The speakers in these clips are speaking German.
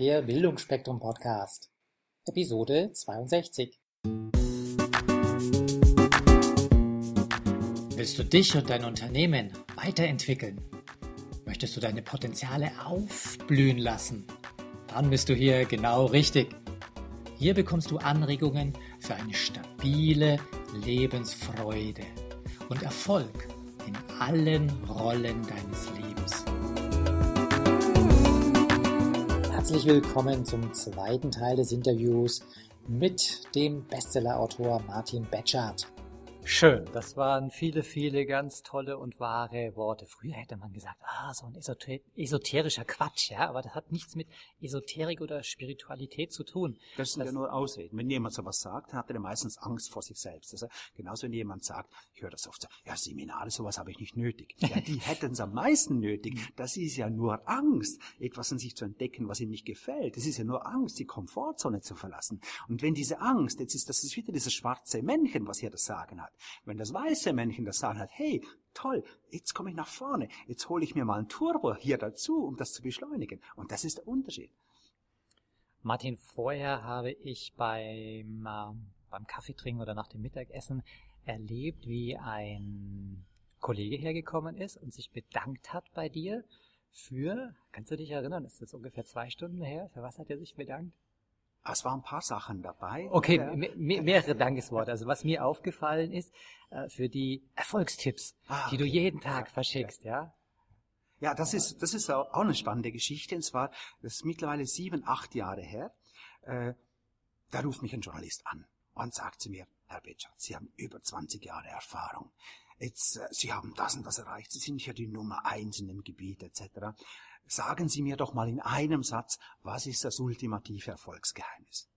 der Bildungsspektrum Podcast, Episode 62. Willst du dich und dein Unternehmen weiterentwickeln? Möchtest du deine Potenziale aufblühen lassen? Dann bist du hier genau richtig. Hier bekommst du Anregungen für eine stabile Lebensfreude und Erfolg in allen Rollen deines Herzlich willkommen zum zweiten Teil des Interviews mit dem Bestsellerautor Martin Betschart. Schön, das waren viele, viele ganz tolle und wahre Worte. Früher hätte man gesagt, ah, so ein esoter esoterischer Quatsch, ja, aber das hat nichts mit Esoterik oder Spiritualität zu tun. Das sind das ja nur Ausreden. Wenn jemand sowas sagt, hat er meistens Angst vor sich selbst. Also, genauso wenn jemand sagt, ich höre das oft so, ja, Seminare, sowas habe ich nicht nötig. Ja, die hätten es am meisten nötig. Das ist ja nur Angst, etwas an sich zu entdecken, was ihnen nicht gefällt. Das ist ja nur Angst, die Komfortzone zu verlassen. Und wenn diese Angst, jetzt ist das ist wieder dieses schwarze Männchen, was hier das Sagen hat. Wenn das weiße Männchen das Sagen hat, hey, toll, jetzt komme ich nach vorne, jetzt hole ich mir mal ein Turbo hier dazu, um das zu beschleunigen. Und das ist der Unterschied. Martin, vorher habe ich beim, äh, beim Kaffeetrinken oder nach dem Mittagessen erlebt, wie ein Kollege hergekommen ist und sich bedankt hat bei dir für, kannst du dich erinnern, ist das ungefähr zwei Stunden her? Für was hat er sich bedankt? Es waren ein paar Sachen dabei. Okay, me mehrere Dankesworte. Also was mir aufgefallen ist, äh, für die Erfolgstipps, ah, okay. die du jeden Tag ja, verschickst, ja? Ja, das ist, das ist auch eine spannende Geschichte. Und zwar, das ist mittlerweile sieben, acht Jahre her. Äh, da ruft mich ein Journalist an und sagt zu mir, Herr Betschat, Sie haben über 20 Jahre Erfahrung. Jetzt, äh, Sie haben das und das erreicht. Sie sind ja die Nummer eins in dem Gebiet, etc. Sagen Sie mir doch mal in einem Satz, was ist das ultimative Erfolgsgeheimnis?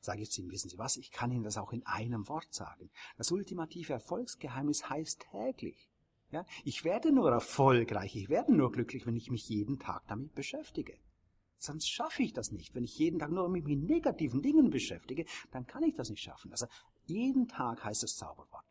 Sage ich zu ihm, wissen Sie was, ich kann Ihnen das auch in einem Wort sagen. Das ultimative Erfolgsgeheimnis heißt täglich. Ja, ich werde nur erfolgreich, ich werde nur glücklich, wenn ich mich jeden Tag damit beschäftige. Sonst schaffe ich das nicht. Wenn ich jeden Tag nur mit negativen Dingen beschäftige, dann kann ich das nicht schaffen. Also jeden Tag heißt das Zauberwort.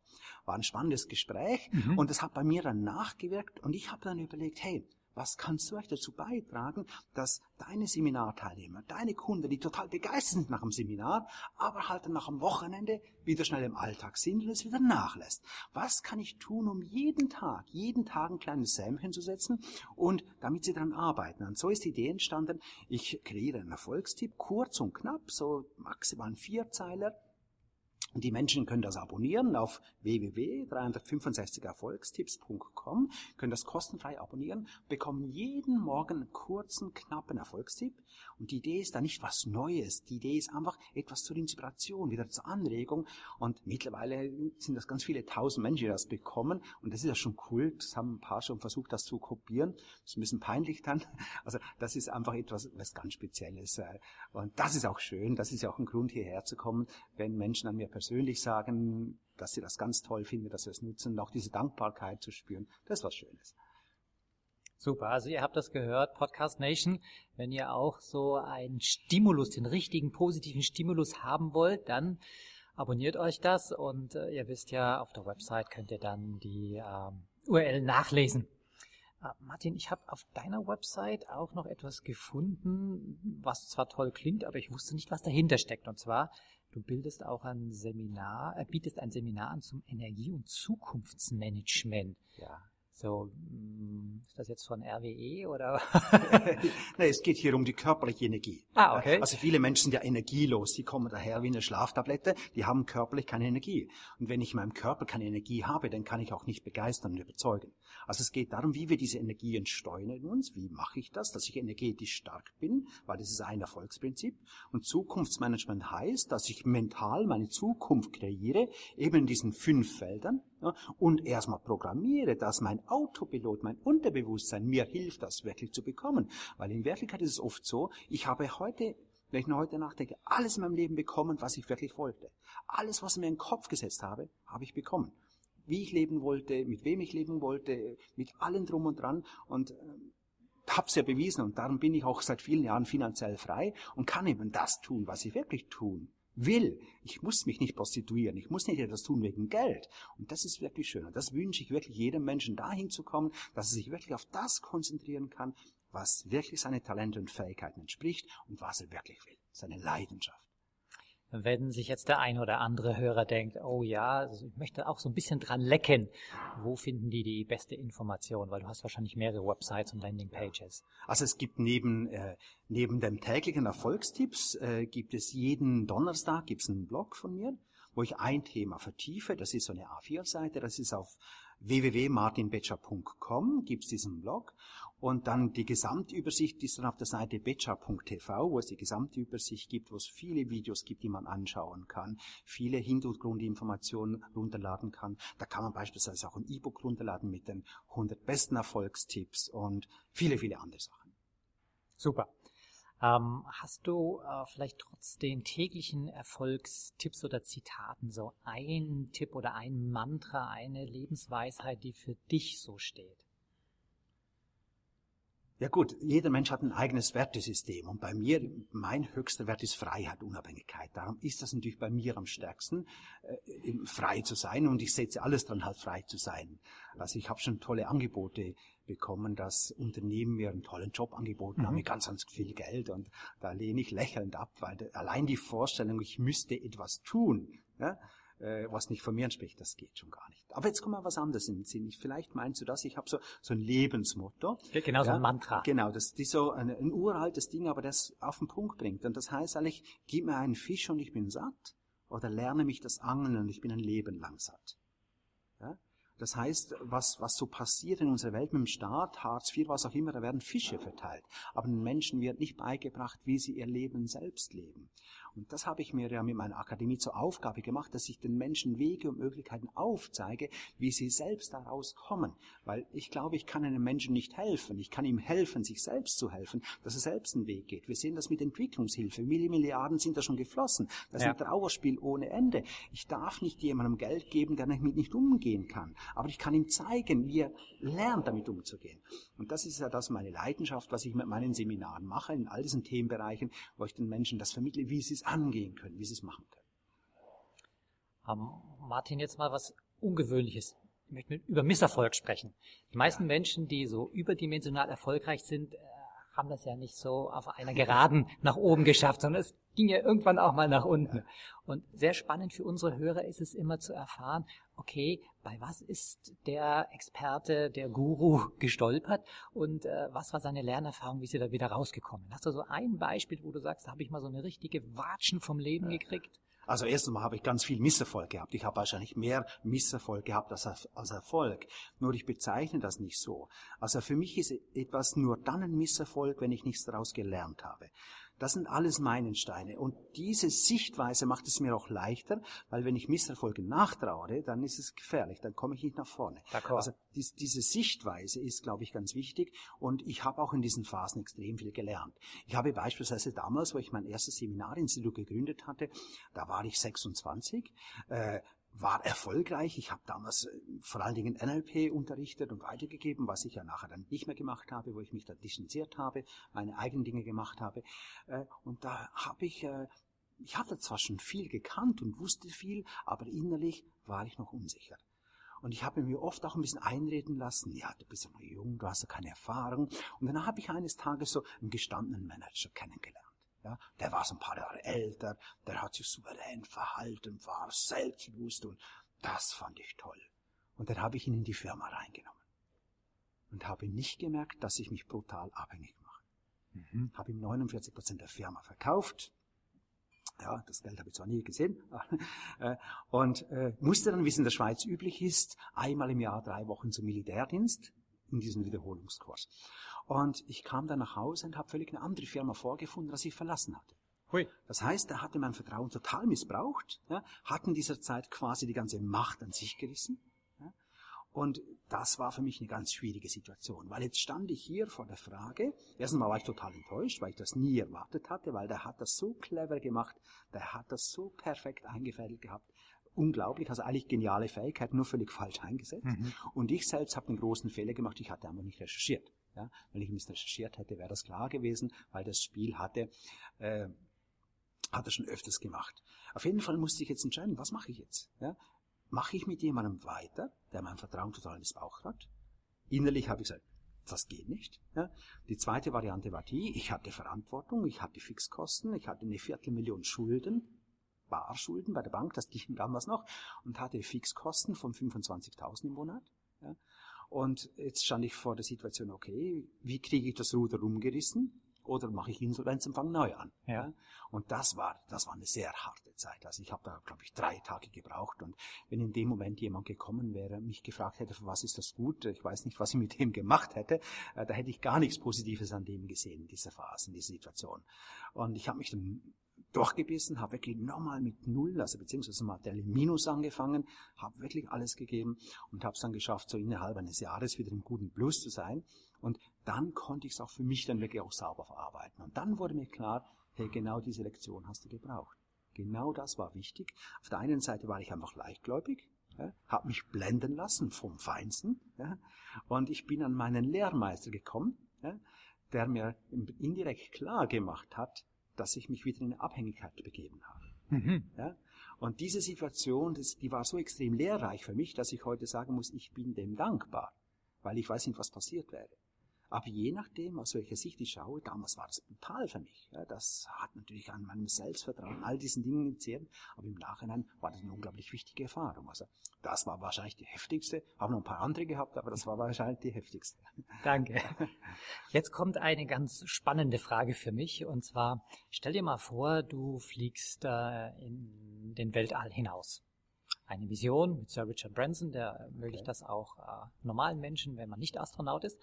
War ein spannendes Gespräch mhm. und es hat bei mir dann nachgewirkt und ich habe dann überlegt, hey, was kannst du euch dazu beitragen, dass deine Seminarteilnehmer, deine Kunden, die total begeistert sind nach dem Seminar, aber halt dann nach dem Wochenende wieder schnell im Alltag sind und es wieder nachlässt? Was kann ich tun, um jeden Tag, jeden Tag ein kleines Sämchen zu setzen und damit sie daran arbeiten? Und so ist die Idee entstanden, ich kreiere einen Erfolgstipp, kurz und knapp, so maximal ein Vierzeiler, und die Menschen können das abonnieren auf www.365erfolgstipps.com, können das kostenfrei abonnieren, bekommen jeden Morgen einen kurzen, knappen Erfolgstipp. Und die Idee ist da nicht was Neues. Die Idee ist einfach etwas zur Inspiration, wieder zur Anregung. Und mittlerweile sind das ganz viele tausend Menschen, die das bekommen. Und das ist ja schon cool. Das haben ein paar schon versucht, das zu kopieren. Das ist ein bisschen peinlich dann. Also das ist einfach etwas, was ganz Spezielles. Und das ist auch schön. Das ist ja auch ein Grund, hierher zu kommen, wenn Menschen an mir persönlich persönlich sagen, dass sie das ganz toll finden, dass sie es nutzen und auch diese Dankbarkeit zu spüren. Das ist was Schönes. Super, also ihr habt das gehört, Podcast Nation. Wenn ihr auch so einen Stimulus, den richtigen positiven Stimulus haben wollt, dann abonniert euch das und äh, ihr wisst ja, auf der Website könnt ihr dann die ähm, URL nachlesen. Äh, Martin, ich habe auf deiner Website auch noch etwas gefunden, was zwar toll klingt, aber ich wusste nicht, was dahinter steckt. Und zwar Du bildest auch ein Seminar, äh, bietest ein Seminar an zum Energie- und Zukunftsmanagement. Ja. So, mm, ist das jetzt von RWE oder? Nein, es geht hier um die körperliche Energie. Ah, okay. Also viele Menschen sind ja energielos. Die kommen daher wie eine Schlaftablette. Die haben körperlich keine Energie. Und wenn ich in meinem Körper keine Energie habe, dann kann ich auch nicht begeistern und überzeugen. Also es geht darum, wie wir diese Energie entsteuern in uns. Wie mache ich das, dass ich energetisch stark bin? Weil das ist ein Erfolgsprinzip. Und Zukunftsmanagement heißt, dass ich mental meine Zukunft kreiere, eben in diesen fünf Feldern ja, und erstmal programmiere, dass mein Autopilot, mein Unterbewusstsein mir hilft, das wirklich zu bekommen. Weil in Wirklichkeit ist es oft so, ich habe heute, wenn ich nur heute nachdenke, alles in meinem Leben bekommen, was ich wirklich wollte. Alles, was ich mir in den Kopf gesetzt habe, habe ich bekommen. Wie ich leben wollte, mit wem ich leben wollte, mit allem drum und dran und äh, hab's ja bewiesen und darum bin ich auch seit vielen Jahren finanziell frei und kann eben das tun, was ich wirklich tun will. Ich muss mich nicht prostituieren. Ich muss nicht etwas tun wegen Geld. Und das ist wirklich schön. Und das wünsche ich wirklich jedem Menschen dahin zu kommen, dass er sich wirklich auf das konzentrieren kann, was wirklich seine Talente und Fähigkeiten entspricht und was er wirklich will, seine Leidenschaft. Wenn sich jetzt der ein oder andere Hörer denkt, oh ja, also ich möchte auch so ein bisschen dran lecken, wo finden die die beste Information? Weil du hast wahrscheinlich mehrere Websites und Landingpages. Also es gibt neben, äh, neben dem täglichen Erfolgstipps, äh, gibt es jeden Donnerstag gibt's einen Blog von mir, wo ich ein Thema vertiefe. Das ist so eine A4-Seite, das ist auf www.martinbetscher.com gibt's diesen Blog und dann die Gesamtübersicht ist dann auf der Seite betcha.tv, wo es die Gesamtübersicht gibt, wo es viele Videos gibt, die man anschauen kann, viele Hintergrundinformationen runterladen kann. Da kann man beispielsweise auch ein E-Book runterladen mit den 100 besten Erfolgstipps und viele, viele andere Sachen. Super. Ähm, hast du äh, vielleicht trotz den täglichen Erfolgstipps oder Zitaten so einen Tipp oder ein Mantra, eine Lebensweisheit, die für dich so steht? Ja gut, jeder Mensch hat ein eigenes Wertesystem und bei mir, mein höchster Wert ist Freiheit, Unabhängigkeit. Darum ist das natürlich bei mir am stärksten, äh, frei zu sein und ich setze alles dran, halt frei zu sein. Also ich habe schon tolle Angebote bekommen, dass Unternehmen mir einen tollen Job angeboten mhm. haben, mit ganz, ganz viel Geld und da lehne ich lächelnd ab, weil allein die Vorstellung, ich müsste etwas tun, ja, äh, was nicht von mir entspricht, das geht schon gar nicht. Aber jetzt kommt mal was anderes in den Sinn. Ich, vielleicht meinst du das, ich habe so, so ein Lebensmotto. Genau, ja, so ein Mantra. Genau, das ist so ein, ein uraltes Ding, aber das auf den Punkt bringt. Und das heißt eigentlich, gib mir einen Fisch und ich bin satt, oder lerne mich das Angeln und ich bin ein Leben lang satt. Ja? Das heißt, was, was so passiert in unserer Welt mit dem Staat, Hartz IV, was auch immer, da werden Fische verteilt. Aber den Menschen wird nicht beigebracht, wie sie ihr Leben selbst leben. Und das habe ich mir ja mit meiner Akademie zur Aufgabe gemacht, dass ich den Menschen Wege und Möglichkeiten aufzeige, wie sie selbst daraus kommen. Weil ich glaube, ich kann einem Menschen nicht helfen. Ich kann ihm helfen, sich selbst zu helfen, dass er selbst einen Weg geht. Wir sehen das mit Entwicklungshilfe. Milliarden sind da schon geflossen. Das ja. ist ein Trauerspiel ohne Ende. Ich darf nicht jemandem Geld geben, der damit nicht umgehen kann. Aber ich kann ihm zeigen, wie er lernt, damit umzugehen. Und das ist ja das meine Leidenschaft, was ich mit meinen Seminaren mache, in all diesen Themenbereichen, wo ich den Menschen das vermittle, wie sie es angehen können, wie sie es machen können. Ähm, Martin, jetzt mal was Ungewöhnliches. Ich möchte über Misserfolg sprechen. Die meisten ja. Menschen, die so überdimensional erfolgreich sind, äh, haben das ja nicht so auf einer Geraden nach oben geschafft, sondern es ging ja irgendwann auch mal nach unten. Und sehr spannend für unsere Hörer ist es immer zu erfahren, okay, bei was ist der Experte, der Guru gestolpert und äh, was war seine Lernerfahrung, wie ist er da wieder rausgekommen? Hast du so ein Beispiel, wo du sagst, da habe ich mal so eine richtige Watschen vom Leben gekriegt? Also erstens mal habe ich ganz viel Misserfolg gehabt. Ich habe wahrscheinlich mehr Misserfolg gehabt als, Erfolg. Nur ich bezeichne das nicht so. Also für mich ist etwas nur dann ein Misserfolg, wenn ich nichts daraus gelernt habe. Das sind alles Meilensteine. Und diese Sichtweise macht es mir auch leichter, weil wenn ich Misserfolge nachtrauere, dann ist es gefährlich, dann komme ich nicht nach vorne. Also dies, diese Sichtweise ist, glaube ich, ganz wichtig. Und ich habe auch in diesen Phasen extrem viel gelernt. Ich habe beispielsweise damals, wo ich mein erstes Seminarinstitut gegründet hatte, da war ich 26. Äh, war erfolgreich. Ich habe damals äh, vor allen Dingen NLP unterrichtet und weitergegeben, was ich ja nachher dann nicht mehr gemacht habe, wo ich mich dann distanziert habe, meine eigenen Dinge gemacht habe. Äh, und da habe ich, äh, ich hatte zwar schon viel gekannt und wusste viel, aber innerlich war ich noch unsicher. Und ich habe mir oft auch ein bisschen einreden lassen, ja, du bist ja noch jung, du hast ja keine Erfahrung. Und dann habe ich eines Tages so einen gestandenen Manager kennengelernt. Ja, der war so ein paar Jahre älter, der hat sich souverän verhalten, war selbstbewusst und das fand ich toll. Und dann habe ich ihn in die Firma reingenommen und habe nicht gemerkt, dass ich mich brutal abhängig mache. Mhm. Habe ihm 49 Prozent der Firma verkauft. Ja, das Geld habe ich zwar nie gesehen. Äh, und äh, musste dann, wie es in der Schweiz üblich ist, einmal im Jahr drei Wochen zum Militärdienst in diesen Wiederholungskurs. Und ich kam dann nach Hause und habe völlig eine andere Firma vorgefunden, als ich verlassen hatte. Hui. Das heißt, er hatte mein Vertrauen total missbraucht, ja, hat in dieser Zeit quasi die ganze Macht an sich gerissen. Ja, und das war für mich eine ganz schwierige Situation, weil jetzt stand ich hier vor der Frage, erstens mal war ich total enttäuscht, weil ich das nie erwartet hatte, weil der hat das so clever gemacht, der hat das so perfekt eingefädelt gehabt, unglaublich, also eigentlich geniale Fähigkeit, nur völlig falsch eingesetzt. Mhm. Und ich selbst habe einen großen Fehler gemacht, ich hatte einfach nicht recherchiert. Ja, wenn ich nicht recherchiert hätte, wäre das klar gewesen, weil das Spiel hatte, äh, hat er schon öfters gemacht. Auf jeden Fall musste ich jetzt entscheiden, was mache ich jetzt? Ja, mache ich mit jemandem weiter, der mein Vertrauen total missbraucht hat? Innerlich habe ich gesagt, das geht nicht. Ja. Die zweite Variante war die, ich hatte Verantwortung, ich hatte Fixkosten, ich hatte eine Viertelmillion Schulden, Barschulden bei der Bank, das ging damals noch, und hatte Fixkosten von 25.000 im Monat. Ja. Und jetzt stand ich vor der Situation, okay, wie kriege ich das Ruder rumgerissen? Oder mache ich Insolvenzempfang neu an? Ja. Und das war, das war eine sehr harte Zeit. Also ich habe da, glaube ich, drei Tage gebraucht. Und wenn in dem Moment jemand gekommen wäre, mich gefragt hätte, für was ist das gut, ich weiß nicht, was ich mit dem gemacht hätte, äh, da hätte ich gar nichts Positives an dem gesehen, in dieser Phase, in dieser Situation. Und ich habe mich dann durchgebissen, habe wirklich nochmal mit Null, also beziehungsweise materiell Minus angefangen, habe wirklich alles gegeben und habe es dann geschafft, so innerhalb eines Jahres wieder im guten Plus zu sein. Und dann konnte ich es auch für mich dann wirklich auch sauber verarbeiten. Und dann wurde mir klar, hey, genau diese Lektion hast du gebraucht. Genau das war wichtig. Auf der einen Seite war ich einfach leichtgläubig, ja, habe mich blenden lassen vom Feinsten. Ja, und ich bin an meinen Lehrmeister gekommen, ja, der mir indirekt klar gemacht hat, dass ich mich wieder in eine Abhängigkeit begeben habe. Mhm. Ja? Und diese Situation, das, die war so extrem lehrreich für mich, dass ich heute sagen muss, ich bin dem dankbar, weil ich weiß nicht, was passiert wäre. Aber je nachdem, aus welcher Sicht ich schaue, damals war das brutal für mich. Das hat natürlich an meinem Selbstvertrauen, all diesen Dingen gezehrt, aber im Nachhinein war das eine unglaublich wichtige Erfahrung. Also das war wahrscheinlich die heftigste. Habe noch ein paar andere gehabt, aber das war wahrscheinlich die heftigste. Danke. Jetzt kommt eine ganz spannende Frage für mich und zwar stell dir mal vor, du fliegst äh, in den Weltall hinaus eine Vision mit Sir Richard Branson, der ermöglicht okay. das auch äh, normalen Menschen, wenn man nicht Astronaut ist.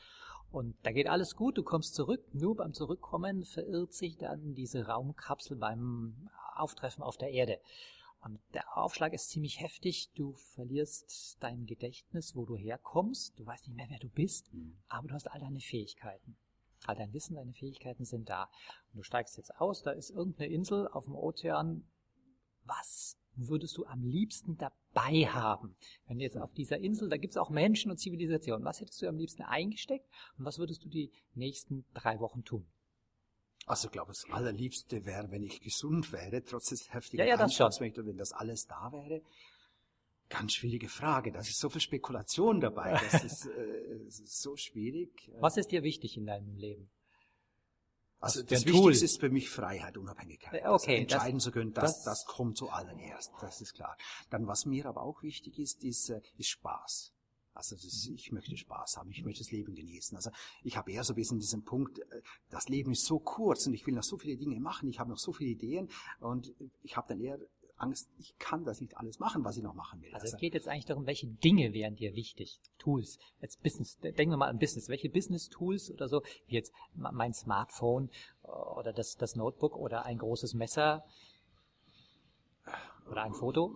Und da geht alles gut, du kommst zurück, nur beim Zurückkommen verirrt sich dann diese Raumkapsel beim Auftreffen auf der Erde. Und der Aufschlag ist ziemlich heftig, du verlierst dein Gedächtnis, wo du herkommst, du weißt nicht mehr, wer du bist, mhm. aber du hast all deine Fähigkeiten. All dein Wissen, deine Fähigkeiten sind da. Und du steigst jetzt aus, da ist irgendeine Insel auf dem Ozean. Was würdest du am liebsten dabei haben? Wenn jetzt auf dieser Insel, da gibt es auch Menschen und Zivilisationen, was hättest du am liebsten eingesteckt und was würdest du die nächsten drei Wochen tun? Also ich glaube, das Allerliebste wäre, wenn ich gesund wäre, trotz des heftigen ja, ja, das wenn das alles da wäre. Ganz schwierige Frage. Da ist so viel Spekulation dabei. Das ist, äh, das ist so schwierig. Was ist dir wichtig in deinem Leben? Also das Wichtigste ist für mich Freiheit, Unabhängigkeit. Okay, also entscheiden das, zu können, das, das, das kommt zuallererst, das ist klar. Dann, was mir aber auch wichtig ist, ist, äh, ist Spaß. Also ist, ich möchte Spaß haben, ich möchte das Leben genießen. Also ich habe eher so ein bisschen diesen Punkt, äh, das Leben ist so kurz und ich will noch so viele Dinge machen, ich habe noch so viele Ideen und ich habe dann eher Angst, ich kann das nicht alles machen, was ich noch machen will. Also, also es geht jetzt eigentlich darum, welche Dinge wären dir wichtig? Tools, als Business, denken wir mal an Business. Welche Business-Tools oder so, wie jetzt mein Smartphone äh, oder das, das Notebook oder ein großes Messer oder ein Foto?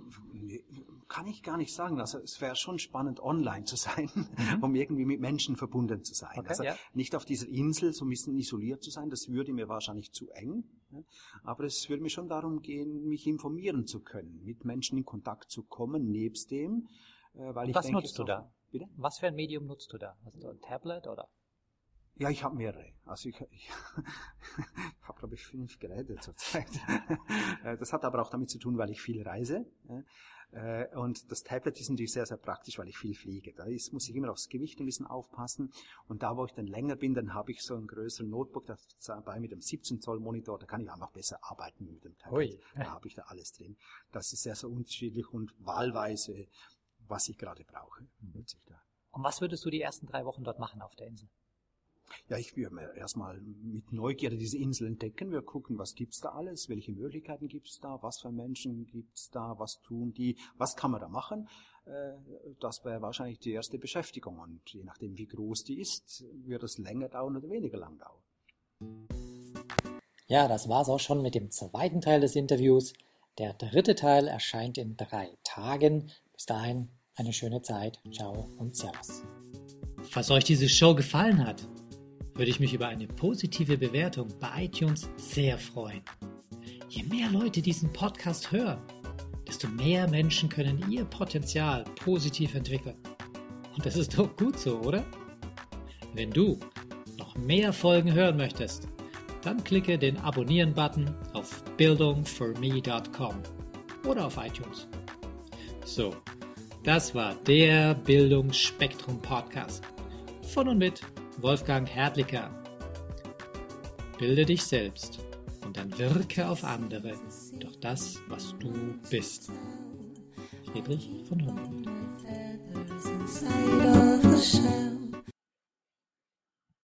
Kann ich gar nicht sagen. Also es wäre schon spannend, online zu sein, mhm. um irgendwie mit Menschen verbunden zu sein. Okay, also ja. nicht auf dieser Insel so ein bisschen isoliert zu sein, das würde mir wahrscheinlich zu eng. Aber es würde mir schon darum gehen, mich informieren zu können, mit Menschen in Kontakt zu kommen, nebst dem. Äh, weil ich Was denke, nutzt du da? Bitte? Was für ein Medium nutzt du da? Hast du ein Tablet oder? Ja, ich habe mehrere. Also ich, ich habe, glaube ich, fünf Geräte zurzeit. Äh, das hat aber auch damit zu tun, weil ich viel reise. Äh, und das Tablet ist natürlich sehr, sehr praktisch, weil ich viel fliege. Da ist, muss ich immer aufs Gewicht ein bisschen aufpassen. Und da, wo ich dann länger bin, dann habe ich so einen größeren Notebook dabei mit einem 17 Zoll Monitor. Da kann ich einfach besser arbeiten mit dem Tablet. Ui. Da habe ich da alles drin. Das ist sehr, sehr unterschiedlich und wahlweise, was ich gerade brauche, nutze ich da. Und was würdest du die ersten drei Wochen dort machen auf der Insel? Ja, ich will erstmal mit Neugierde diese Insel entdecken. Wir gucken, was gibt's da alles, welche Möglichkeiten gibt's da, was für Menschen gibt's da, was tun die, was kann man da machen. Äh, das wäre wahrscheinlich die erste Beschäftigung. Und je nachdem, wie groß die ist, wird es länger dauern oder weniger lang dauern. Ja, das war's auch schon mit dem zweiten Teil des Interviews. Der dritte Teil erscheint in drei Tagen. Bis dahin eine schöne Zeit. Ciao und Servus. Falls euch diese Show gefallen hat, würde ich mich über eine positive Bewertung bei iTunes sehr freuen. Je mehr Leute diesen Podcast hören, desto mehr Menschen können ihr Potenzial positiv entwickeln. Und das ist doch gut so, oder? Wenn du noch mehr Folgen hören möchtest, dann klicke den Abonnieren-Button auf bildungforme.com oder auf iTunes. So, das war der Bildungsspektrum Podcast. Von und mit Wolfgang Herdlicker. Bilde dich selbst und dann wirke auf andere durch das, was du bist. Friedrich von Humboldt.